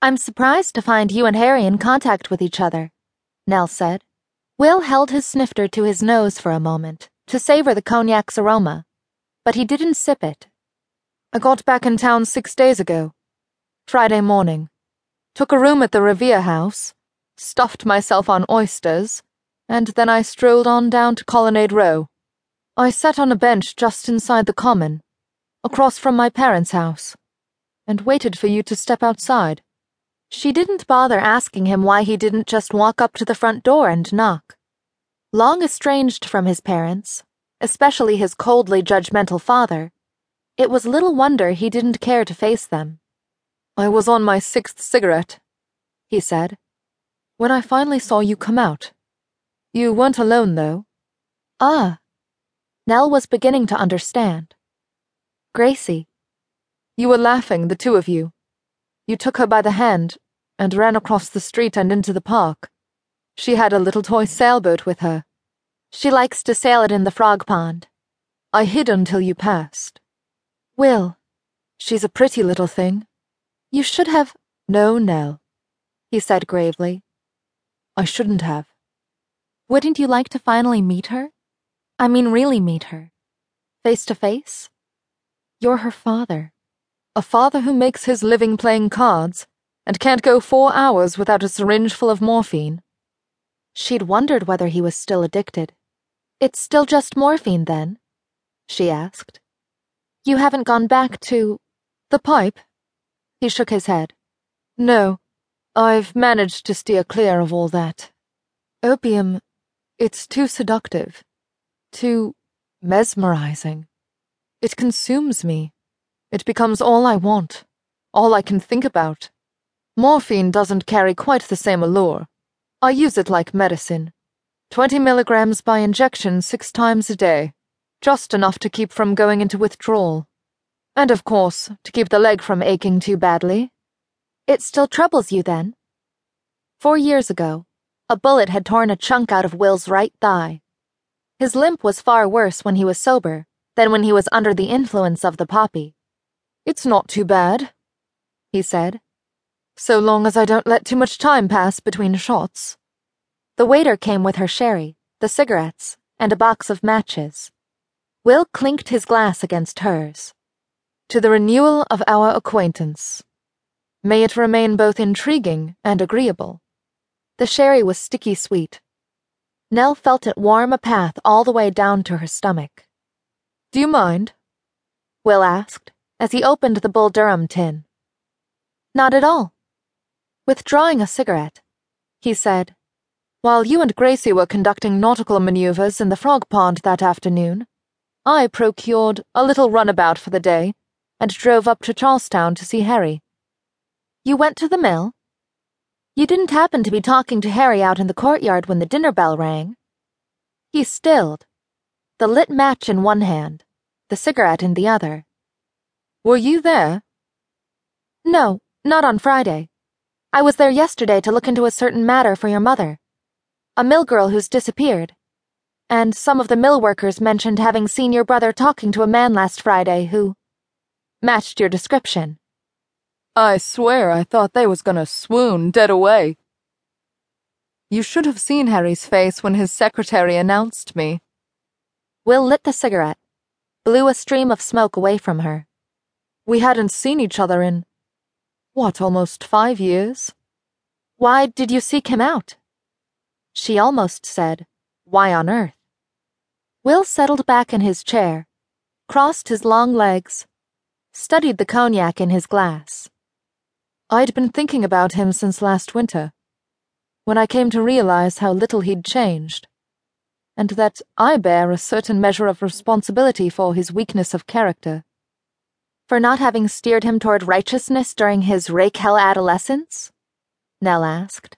I'm surprised to find you and Harry in contact with each other, Nell said. Will held his snifter to his nose for a moment to savor the cognac's aroma, but he didn't sip it. I got back in town six days ago. Friday morning. Took a room at the Revere House, stuffed myself on oysters, and then I strolled on down to Colonnade Row. I sat on a bench just inside the common, across from my parents' house, and waited for you to step outside. She didn't bother asking him why he didn't just walk up to the front door and knock. Long estranged from his parents, especially his coldly judgmental father, it was little wonder he didn't care to face them. I was on my sixth cigarette, he said, when I finally saw you come out. You weren't alone, though. Ah. Nell was beginning to understand. Gracie. You were laughing, the two of you. You took her by the hand and ran across the street and into the park. She had a little toy sailboat with her. She likes to sail it in the frog pond. I hid until you passed. Will. She's a pretty little thing. You should have. No, Nell, he said gravely. I shouldn't have. Wouldn't you like to finally meet her? I mean, really meet her. Face to face? You're her father. A father who makes his living playing cards and can't go four hours without a syringe full of morphine. She'd wondered whether he was still addicted. It's still just morphine, then? she asked. You haven't gone back to. The pipe? He shook his head. No, I've managed to steer clear of all that. Opium, it's too seductive, too mesmerizing. It consumes me. It becomes all I want, all I can think about. Morphine doesn't carry quite the same allure. I use it like medicine. Twenty milligrams by injection six times a day, just enough to keep from going into withdrawal. And of course, to keep the leg from aching too badly. It still troubles you then? Four years ago, a bullet had torn a chunk out of Will's right thigh. His limp was far worse when he was sober than when he was under the influence of the poppy. It's not too bad, he said. So long as I don't let too much time pass between shots. The waiter came with her sherry, the cigarettes, and a box of matches. Will clinked his glass against hers. To the renewal of our acquaintance. May it remain both intriguing and agreeable. The sherry was sticky sweet. Nell felt it warm a path all the way down to her stomach. Do you mind? Will asked as he opened the Bull Durham tin. Not at all. Withdrawing a cigarette, he said, While you and Gracie were conducting nautical maneuvers in the frog pond that afternoon, I procured a little runabout for the day and drove up to Charlestown to see Harry. You went to the mill? You didn't happen to be talking to Harry out in the courtyard when the dinner bell rang? He stilled, the lit match in one hand, the cigarette in the other. Were you there? No, not on Friday. I was there yesterday to look into a certain matter for your mother. A mill girl who's disappeared. And some of the mill workers mentioned having seen your brother talking to a man last Friday who matched your description. I swear I thought they was gonna swoon dead away. You should have seen Harry's face when his secretary announced me. Will lit the cigarette, blew a stream of smoke away from her. We hadn't seen each other in, what, almost five years? Why did you seek him out? She almost said, Why on earth? Will settled back in his chair, crossed his long legs, studied the cognac in his glass. I'd been thinking about him since last winter, when I came to realize how little he'd changed, and that I bear a certain measure of responsibility for his weakness of character. For not having steered him toward righteousness during his rakehell adolescence? Nell asked.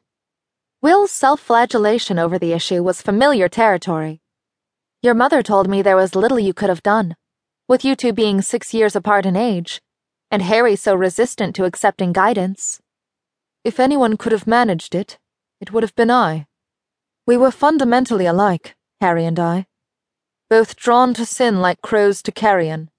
Will's self flagellation over the issue was familiar territory. Your mother told me there was little you could have done, with you two being six years apart in age, and Harry so resistant to accepting guidance. If anyone could have managed it, it would have been I. We were fundamentally alike, Harry and I, both drawn to sin like crows to carrion